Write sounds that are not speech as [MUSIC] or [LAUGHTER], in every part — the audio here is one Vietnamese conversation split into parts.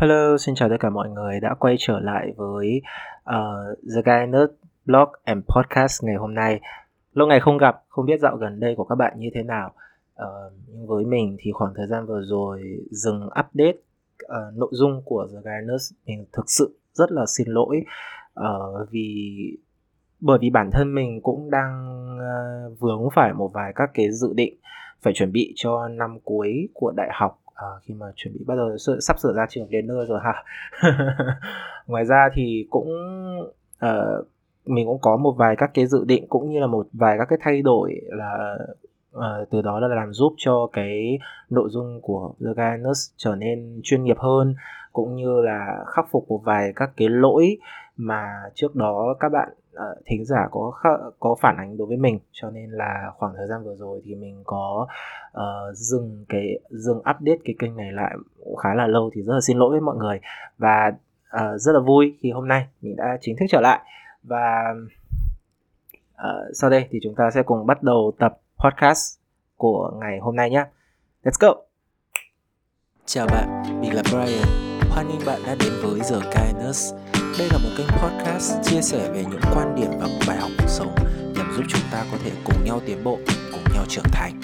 Hello, xin chào tất cả mọi người đã quay trở lại với uh, The Guy Nerd Blog and Podcast ngày hôm nay. Lâu ngày không gặp, không biết dạo gần đây của các bạn như thế nào. Uh, nhưng với mình thì khoảng thời gian vừa rồi dừng update uh, nội dung của The Guy Nerd mình thực sự rất là xin lỗi uh, vì bởi vì bản thân mình cũng đang uh, vướng phải một vài các cái dự định phải chuẩn bị cho năm cuối của đại học à, khi mà chuẩn bị bắt đầu sắp sửa ra trường đến nơi rồi ha [LAUGHS] ngoài ra thì cũng uh, mình cũng có một vài các cái dự định cũng như là một vài các cái thay đổi là uh, từ đó là làm giúp cho cái nội dung của The Guinness trở nên chuyên nghiệp hơn cũng như là khắc phục một vài các cái lỗi mà trước đó các bạn uh, thính giả có có phản ánh đối với mình cho nên là khoảng thời gian vừa rồi thì mình có uh, dừng cái dừng update cái kênh này lại cũng khá là lâu thì rất là xin lỗi với mọi người. Và uh, rất là vui khi hôm nay mình đã chính thức trở lại. Và uh, sau đây thì chúng ta sẽ cùng bắt đầu tập podcast của ngày hôm nay nhé let's go! Chào bạn mình là Brian. Hoan nghênh bạn đã đến với The Kindness đây là một kênh podcast chia sẻ về những quan điểm và bài học cuộc sống nhằm giúp chúng ta có thể cùng nhau tiến bộ, cùng nhau trưởng thành.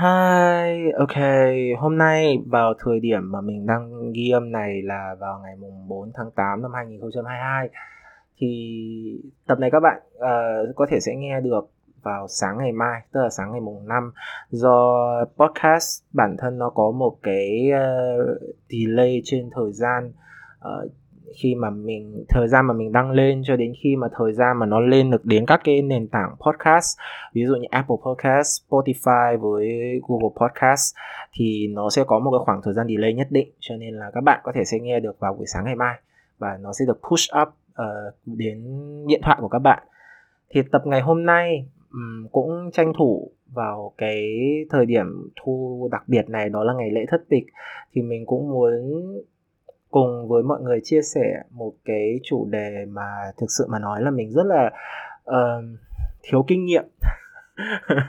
Hi, ok, hôm nay vào thời điểm mà mình đang ghi âm này là vào ngày mùng 4 tháng 8 năm 2022 thì tập này các bạn uh, có thể sẽ nghe được vào sáng ngày mai tức là sáng ngày mùng 5 do podcast bản thân nó có một cái uh, delay trên thời gian uh, khi mà mình thời gian mà mình đăng lên cho đến khi mà thời gian mà nó lên được đến các cái nền tảng podcast ví dụ như Apple Podcast, Spotify với Google Podcast thì nó sẽ có một cái khoảng thời gian delay nhất định. Cho nên là các bạn có thể sẽ nghe được vào buổi sáng ngày mai và nó sẽ được push up uh, đến điện thoại của các bạn. Thì tập ngày hôm nay um, cũng tranh thủ vào cái thời điểm thu đặc biệt này đó là ngày lễ thất tịch. Thì mình cũng muốn cùng với mọi người chia sẻ một cái chủ đề mà thực sự mà nói là mình rất là uh, thiếu kinh nghiệm. [LAUGHS]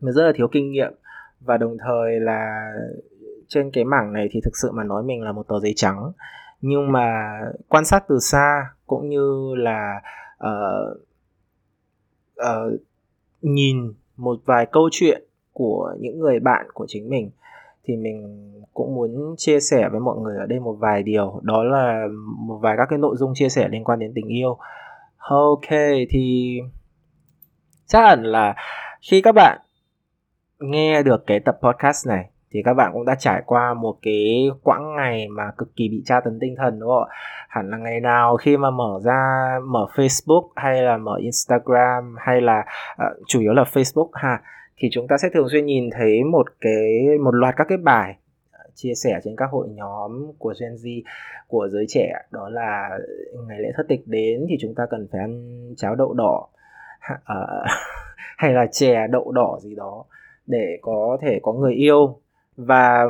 Mình rất là thiếu kinh nghiệm. Và đồng thời là trên cái mảng này thì thực sự mà nói mình là một tờ giấy trắng. Nhưng mà quan sát từ xa cũng như là uh, uh, nhìn một vài câu chuyện của những người bạn của chính mình thì mình cũng muốn chia sẻ với mọi người ở đây một vài điều. Đó là một vài các cái nội dung chia sẻ liên quan đến tình yêu. Ok thì chắc hẳn là khi các bạn nghe được cái tập podcast này thì các bạn cũng đã trải qua một cái quãng ngày mà cực kỳ bị tra tấn tinh thần đúng không ạ? Hẳn là ngày nào khi mà mở ra mở Facebook hay là mở Instagram hay là uh, chủ yếu là Facebook ha thì chúng ta sẽ thường xuyên nhìn thấy một cái một loạt các cái bài ờ, chia sẻ trên các hội nhóm của Gen Z của giới trẻ. Đó là ngày lễ thất tịch đến thì chúng ta cần phải ăn cháo đậu đỏ ờ, [LAUGHS] hay là chè đậu đỏ gì đó để có thể có người yêu và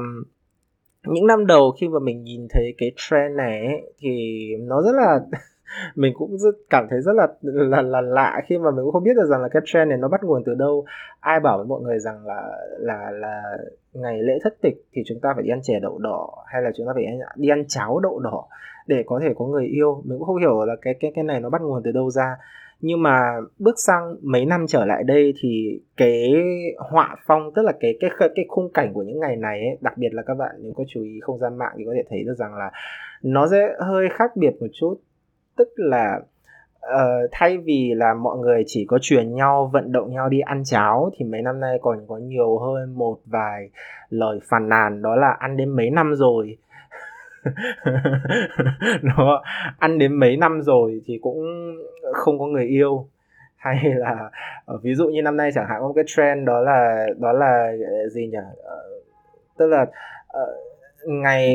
những năm đầu khi mà mình nhìn thấy cái trend này ấy, thì nó rất là [LAUGHS] mình cũng rất cảm thấy rất là là là lạ khi mà mình cũng không biết được rằng là cái trend này nó bắt nguồn từ đâu. Ai bảo với mọi người rằng là là là ngày lễ thất tịch thì chúng ta phải đi ăn chè đậu đỏ hay là chúng ta phải đi ăn cháo đậu đỏ để có thể có người yêu. Mình cũng không hiểu là cái cái cái này nó bắt nguồn từ đâu ra nhưng mà bước sang mấy năm trở lại đây thì cái họa phong tức là cái cái cái khung cảnh của những ngày này ấy, đặc biệt là các bạn nếu có chú ý không gian mạng thì có thể thấy được rằng là nó sẽ hơi khác biệt một chút. Tức là uh, thay vì là mọi người chỉ có truyền nhau vận động nhau đi ăn cháo thì mấy năm nay còn có nhiều hơn một vài lời phàn nàn đó là ăn đến mấy năm rồi. [LAUGHS] nó ăn đến mấy năm rồi thì cũng không có người yêu. Hay là ờ, ví dụ như năm nay chẳng hạn có một cái trend đó là đó là ờ, gì nhỉ? Ờ, tức là ngày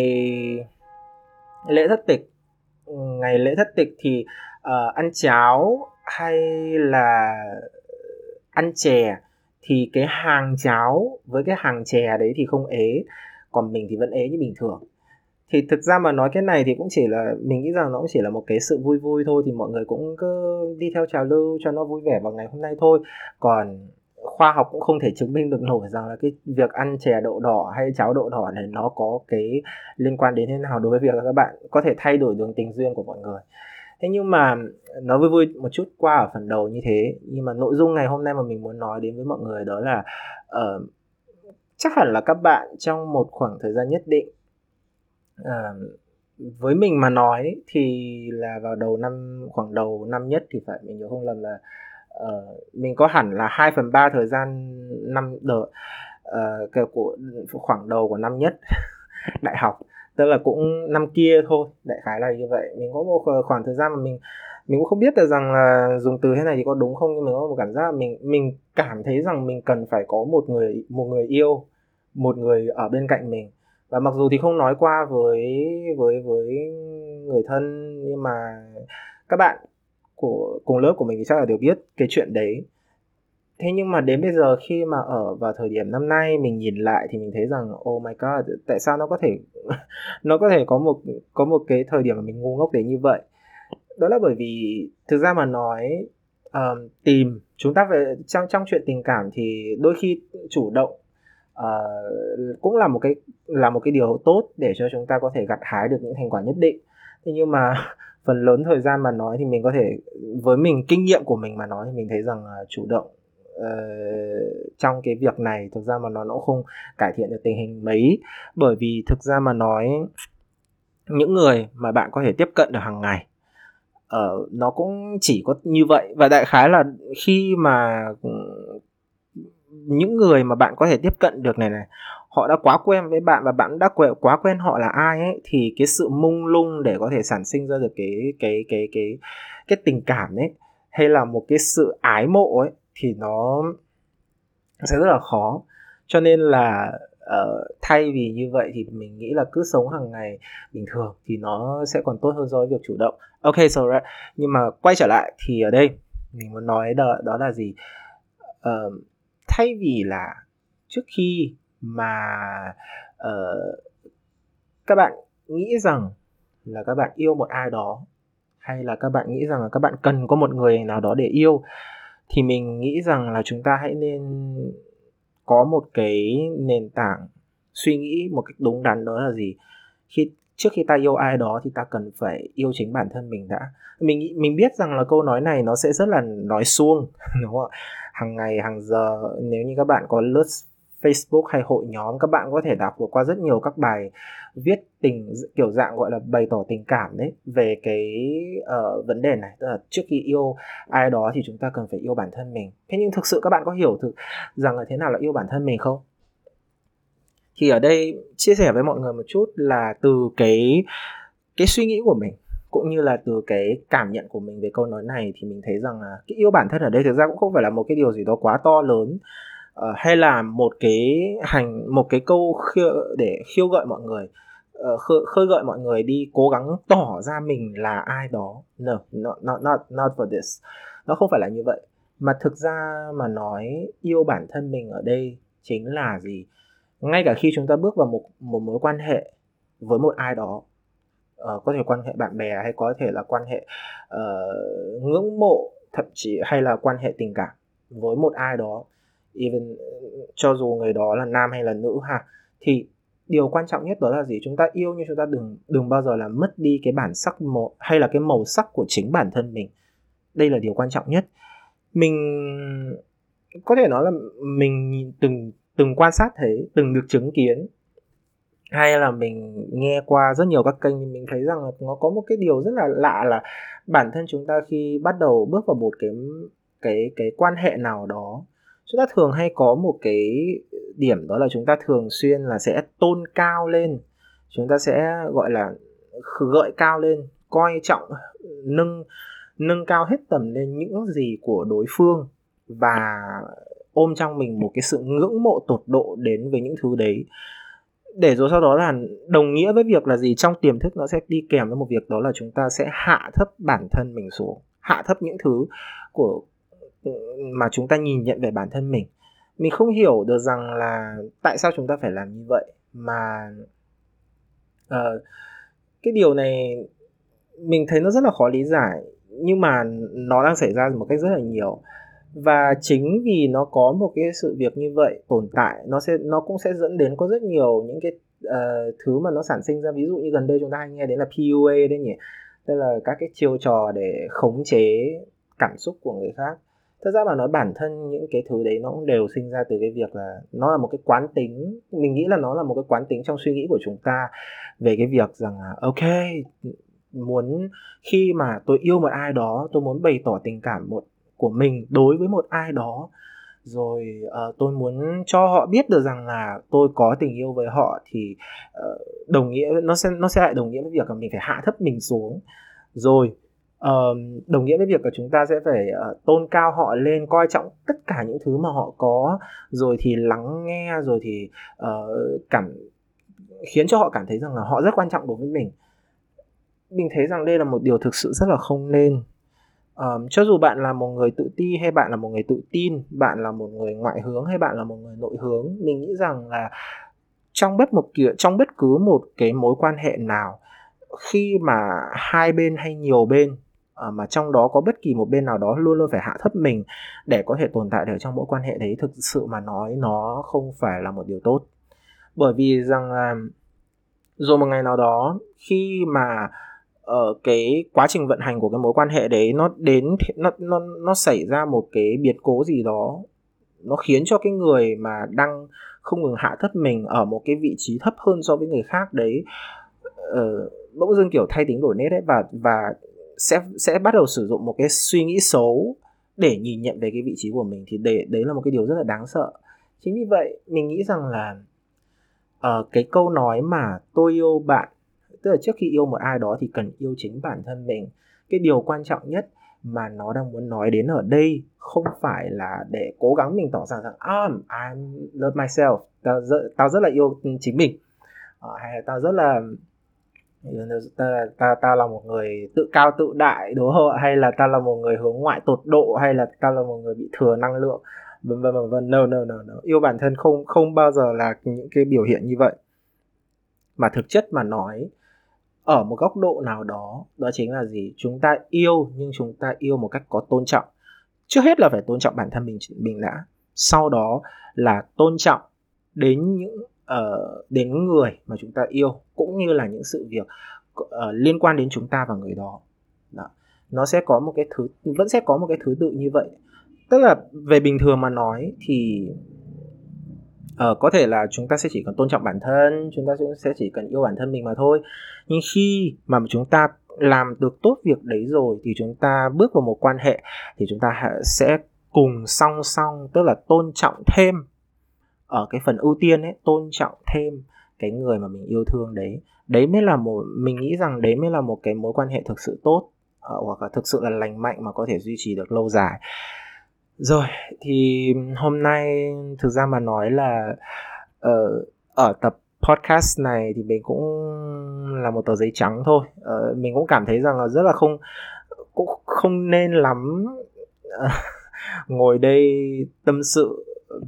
lễ thất tịch. Ngày lễ thất tịch thì uh, ăn cháo hay là ăn chè thì cái hàng cháo với cái hàng chè đấy thì không ế. Còn mình thì vẫn ế như bình thường thì thực ra mà nói cái này thì cũng chỉ là mình nghĩ rằng nó cũng chỉ là một cái sự vui vui thôi thì mọi người cũng cứ đi theo trào lưu cho nó vui vẻ vào ngày hôm nay thôi. Còn khoa học cũng không thể chứng minh được nổi rằng là cái việc ăn chè đậu đỏ hay cháo đậu đỏ này nó có cái liên quan đến thế nào đối với việc là các bạn có thể thay đổi đường tình duyên của mọi người. Thế nhưng mà nói vui vui một chút qua ở phần đầu như thế. Nhưng mà nội dung ngày hôm nay mà mình muốn nói đến với mọi người đó là uh, chắc hẳn là các bạn trong một khoảng thời gian nhất định Ờ, với mình mà nói thì là vào đầu năm khoảng đầu năm nhất thì phải mình nhớ không lầm là uh, mình có hẳn là 2 phần ba thời gian năm đợt ờ, uh, của khoảng đầu của năm nhất [LAUGHS] đại học. Tức là cũng năm kia thôi đại khái là như vậy. Mình có một khoảng thời gian mà mình mình cũng không biết được rằng là dùng từ thế này thì có đúng không nhưng mình có một cảm giác là mình mình cảm thấy rằng mình cần phải có một người một người yêu một người ở bên cạnh mình và mặc dù thì không nói qua với với với người thân nhưng mà các bạn của cùng lớp của mình thì chắc là đều biết cái chuyện đấy. Thế nhưng mà đến bây giờ khi mà ở vào thời điểm năm nay mình nhìn lại thì mình thấy rằng oh my god tại sao nó có thể [LAUGHS] nó có thể có một có một cái thời điểm mà mình ngu ngốc đến như vậy? Đó là bởi vì thực ra mà nói um, tìm chúng ta về trong trong chuyện tình cảm thì đôi khi chủ động uh, cũng là một cái là một cái điều tốt để cho chúng ta có thể gặt hái được những thành quả nhất định. Thế nhưng mà [LAUGHS] phần lớn thời gian mà nói thì mình có thể với mình kinh nghiệm của mình mà nói thì mình thấy rằng uh, chủ động uh, trong cái việc này thực ra mà nó nó không cải thiện được tình hình mấy. Bởi vì thực ra mà nói những người mà bạn có thể tiếp cận được hàng ngày uh, nó cũng chỉ có như vậy. Và đại khái là khi mà những người mà bạn có thể tiếp cận được này này họ đã quá quen với bạn và bạn đã quen quá quen họ là ai ấy thì cái sự mông lung để có thể sản sinh ra được cái cái cái cái cái tình cảm ấy hay là một cái sự ái mộ ấy thì nó sẽ rất là khó cho nên là uh, thay vì như vậy thì mình nghĩ là cứ sống hàng ngày bình thường thì nó sẽ còn tốt hơn so với việc chủ động ok so right. nhưng mà quay trở lại thì ở đây mình muốn nói đó, đó là gì uh, thay vì là trước khi mà uh, các bạn nghĩ rằng là các bạn yêu một ai đó hay là các bạn nghĩ rằng là các bạn cần có một người nào đó để yêu thì mình nghĩ rằng là chúng ta hãy nên có một cái nền tảng suy nghĩ một cách đúng đắn đó là gì? Khi trước khi ta yêu ai đó thì ta cần phải yêu chính bản thân mình đã. Mình mình biết rằng là câu nói này nó sẽ rất là nói suông [LAUGHS] đúng không ạ? Hàng ngày hàng giờ nếu như các bạn có lướt Facebook hay hội nhóm các bạn có thể đọc được qua rất nhiều các bài viết tình kiểu dạng gọi là bày tỏ tình cảm đấy về cái uh, vấn đề này. Tức là trước khi yêu ai đó thì chúng ta cần phải yêu bản thân mình. Thế nhưng thực sự các bạn có hiểu thực rằng là thế nào là yêu bản thân mình không? Thì ở đây chia sẻ với mọi người một chút là từ cái cái suy nghĩ của mình cũng như là từ cái cảm nhận của mình về câu nói này thì mình thấy rằng là cái yêu bản thân ở đây thực ra cũng không phải là một cái điều gì đó quá to lớn. Uh, hay là một cái hành một cái câu khiêu, để khiêu gợi mọi người uh, khơi, khơi gợi mọi người đi cố gắng tỏ ra mình là ai đó. No not not not, not for this. Nó không phải là như vậy. Mà thực ra mà nói yêu bản thân mình ở đây chính là gì? Ngay cả khi chúng ta bước vào một một mối quan hệ với một ai đó uh, có thể quan hệ bạn bè hay có thể là quan hệ uh, ngưỡng mộ thậm chí hay là quan hệ tình cảm với một ai đó even cho dù người đó là nam hay là nữ ha. Thì điều quan trọng nhất đó là gì? Chúng ta yêu nhưng chúng ta đừng đừng bao giờ là mất đi cái bản sắc màu hay là cái màu sắc của chính bản thân mình. Đây là điều quan trọng nhất. Mình có thể nói là mình từng từng quan sát thấy từng được chứng kiến hay là mình nghe qua rất nhiều các kênh thì mình thấy rằng là nó có một cái điều rất là lạ là bản thân chúng ta khi bắt đầu bước vào một cái cái cái quan hệ nào đó, chúng ta thường hay có một cái điểm đó là chúng ta thường xuyên là sẽ tôn cao lên, chúng ta sẽ gọi là gợi cao lên, coi trọng, nâng nâng cao hết tầm lên những gì của đối phương và ôm trong mình một cái sự ngưỡng mộ tột độ đến với những thứ đấy để rồi sau đó là đồng nghĩa với việc là gì? Trong tiềm thức nó sẽ đi kèm với một việc đó là chúng ta sẽ hạ thấp bản thân mình xuống hạ thấp những thứ của mà chúng ta nhìn nhận về bản thân mình. Mình không hiểu được rằng là tại sao chúng ta phải làm như vậy mà uh, cái điều này mình thấy nó rất là khó lý giải nhưng mà nó đang xảy ra một cách rất là nhiều và chính vì nó có một cái sự việc như vậy tồn tại nó sẽ nó cũng sẽ dẫn đến có rất nhiều những cái uh, thứ mà nó sản sinh ra. Ví dụ như gần đây chúng ta hay nghe đến là PUA đấy nhỉ? Tức là các cái chiêu trò để khống chế cảm xúc của người khác. Thật ra mà nói bản thân những cái thứ đấy nó cũng đều sinh ra từ cái việc là nó là một cái quán tính. Mình nghĩ là nó là một cái quán tính trong suy nghĩ của chúng ta về cái việc rằng là ok muốn khi mà tôi yêu một ai đó tôi muốn bày tỏ tình cảm một của mình đối với một ai đó. Rồi uh, tôi muốn cho họ biết được rằng là tôi có tình yêu với họ thì uh, đồng nghĩa nó sẽ nó sẽ lại đồng nghĩa với việc là mình phải hạ thấp mình xuống. Rồi uh, đồng nghĩa với việc là chúng ta sẽ phải uh, tôn cao họ lên coi trọng tất cả những thứ mà họ có. Rồi thì lắng nghe rồi thì uh, cảm khiến cho họ cảm thấy rằng là họ rất quan trọng đối với mình. Mình thấy rằng đây là một điều thực sự rất là không nên um, cho dù bạn là một người tự ti hay bạn là một người tự tin bạn là một người ngoại hướng hay bạn là một người nội hướng mình nghĩ rằng là trong bất một kiểu trong bất cứ một cái mối quan hệ nào khi mà hai bên hay nhiều bên uh, mà trong đó có bất kỳ một bên nào đó luôn luôn phải hạ thấp mình để có thể tồn tại được trong mối quan hệ đấy thực sự mà nói nó không phải là một điều tốt. Bởi vì rằng là rồi một ngày nào đó khi mà ở cái quá trình vận hành của cái mối quan hệ đấy nó đến nó nó nó xảy ra một cái biệt cố gì đó nó khiến cho cái người mà đang không ngừng hạ thấp mình ở một cái vị trí thấp hơn so với người khác đấy uh, bỗng dưng kiểu thay tính đổi nét đấy và và sẽ sẽ bắt đầu sử dụng một cái suy nghĩ xấu để nhìn nhận về cái vị trí của mình thì để đấy là một cái điều rất là đáng sợ. Chính vì vậy mình nghĩ rằng là uh, cái câu nói mà tôi yêu bạn tức là trước khi yêu một ai đó thì cần yêu chính bản thân mình. Cái điều quan trọng nhất mà nó đang muốn nói đến ở đây không phải là để cố gắng mình tỏ ra rằng um, I love myself. Tao rất, tao rất là yêu chính mình. À, hay là tao rất là ta, ta ta là một người tự cao tự đại đúng không? Hay là ta là một người hướng ngoại tột độ hay là ta là một người bị thừa năng lượng vân vân vân vân no no no no. Yêu bản thân không không bao giờ là những cái biểu hiện như vậy. Mà thực chất mà nói ở một góc độ nào đó đó chính là gì? Chúng ta yêu nhưng chúng ta yêu một cách có tôn trọng. Trước hết là phải tôn trọng bản thân mình mình đã. Sau đó là tôn trọng đến những uh, đến người mà chúng ta yêu cũng như là những sự việc uh, liên quan đến chúng ta và người đó. đó. Nó sẽ có một cái thứ vẫn sẽ có một cái thứ tự như vậy. Tức là về bình thường mà nói thì Ờ, có thể là chúng ta sẽ chỉ cần tôn trọng bản thân chúng ta sẽ chỉ cần yêu bản thân mình mà thôi. Nhưng khi mà chúng ta làm được tốt việc đấy rồi thì chúng ta bước vào một quan hệ thì chúng ta sẽ cùng song song tức là tôn trọng thêm. Ở cái phần ưu tiên ấy tôn trọng thêm cái người mà mình yêu thương đấy. Đấy mới là một mình nghĩ rằng đấy mới là một cái mối quan hệ thực sự tốt ờ, hoặc là thực sự là lành mạnh mà có thể duy trì được lâu dài rồi thì hôm nay thực ra mà nói là uh, ở tập podcast này thì mình cũng là một tờ giấy trắng thôi. Uh, mình cũng cảm thấy rằng là rất là không cũng không nên lắm uh, [LAUGHS] ngồi đây tâm sự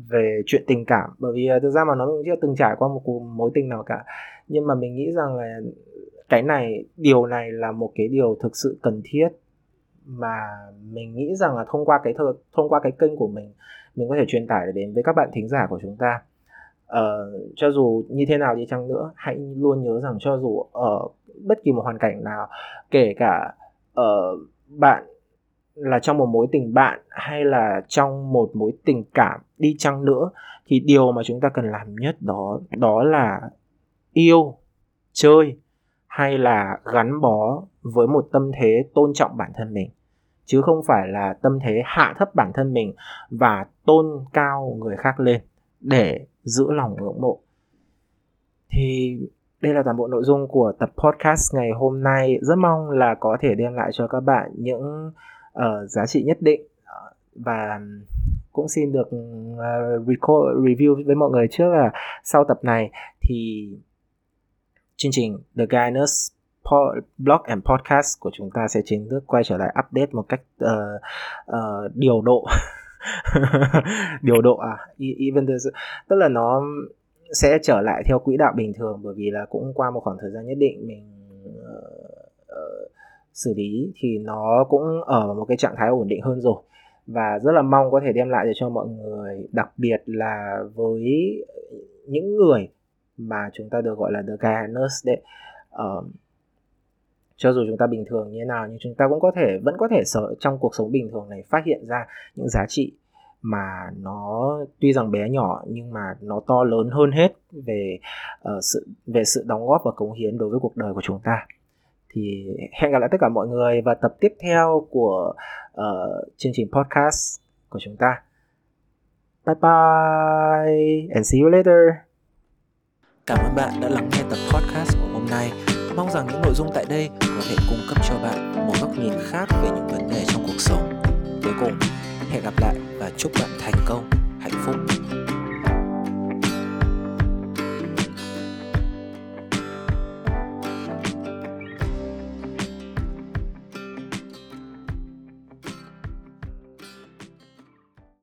về chuyện tình cảm. Bởi vì à, thực ra mà nói cũng chưa từng trải qua một cuộc mối tình nào cả. Nhưng mà mình nghĩ rằng là cái này điều này là một cái điều thực sự cần thiết mà mình nghĩ rằng là thông qua cái thông qua cái kênh của mình mình có thể truyền tải đến với các bạn thính giả của chúng ta. Uh, cho dù như thế nào đi chăng nữa hãy luôn nhớ rằng cho dù ở bất kỳ một hoàn cảnh nào kể cả ở uh, bạn là trong một mối tình bạn hay là trong một mối tình cảm đi chăng nữa thì điều mà chúng ta cần làm nhất đó đó là yêu chơi hay là gắn bó với một tâm thế tôn trọng bản thân mình? Chứ không phải là tâm thế hạ thấp bản thân mình và tôn cao người khác lên để giữ lòng ngưỡng mộ. Thì đây là toàn bộ nội dung của tập podcast ngày hôm nay. Rất mong là có thể đem lại cho các bạn những uh, giá trị nhất định. Và cũng xin được uh, record, review với mọi người trước là sau tập này. Thì chương trình The Guinness blog and podcast của chúng ta sẽ chính thức quay trở lại update một cách uh, uh, điều độ. [LAUGHS] Điều độ à e, even the, tức là nó sẽ trở lại theo quỹ đạo bình thường bởi vì là cũng qua một khoảng thời gian nhất định mình uh, uh, xử lý thì nó cũng ở một cái trạng thái ổn định hơn rồi. Và rất là mong có thể đem lại cho mọi người đặc biệt là với những người mà chúng ta được gọi là the Gaianus đấy. Uh, cho dù chúng ta bình thường như thế nào nhưng chúng ta cũng có thể vẫn có thể sở trong cuộc sống bình thường này phát hiện ra những giá trị mà nó tuy rằng bé nhỏ nhưng mà nó to lớn hơn hết về uh, sự về sự đóng góp và cống hiến đối với cuộc đời của chúng ta. Thì hẹn gặp lại tất cả mọi người và tập tiếp theo của uh, chương trình podcast của chúng ta. Bye bye and see you later cảm ơn bạn đã lắng nghe tập podcast của hôm nay. Mong rằng những nội dung tại đây có thể cung cấp cho bạn một góc nhìn khác về những vấn đề trong cuộc sống. Cuối cùng, hẹn gặp lại và chúc bạn thành công, hạnh phúc.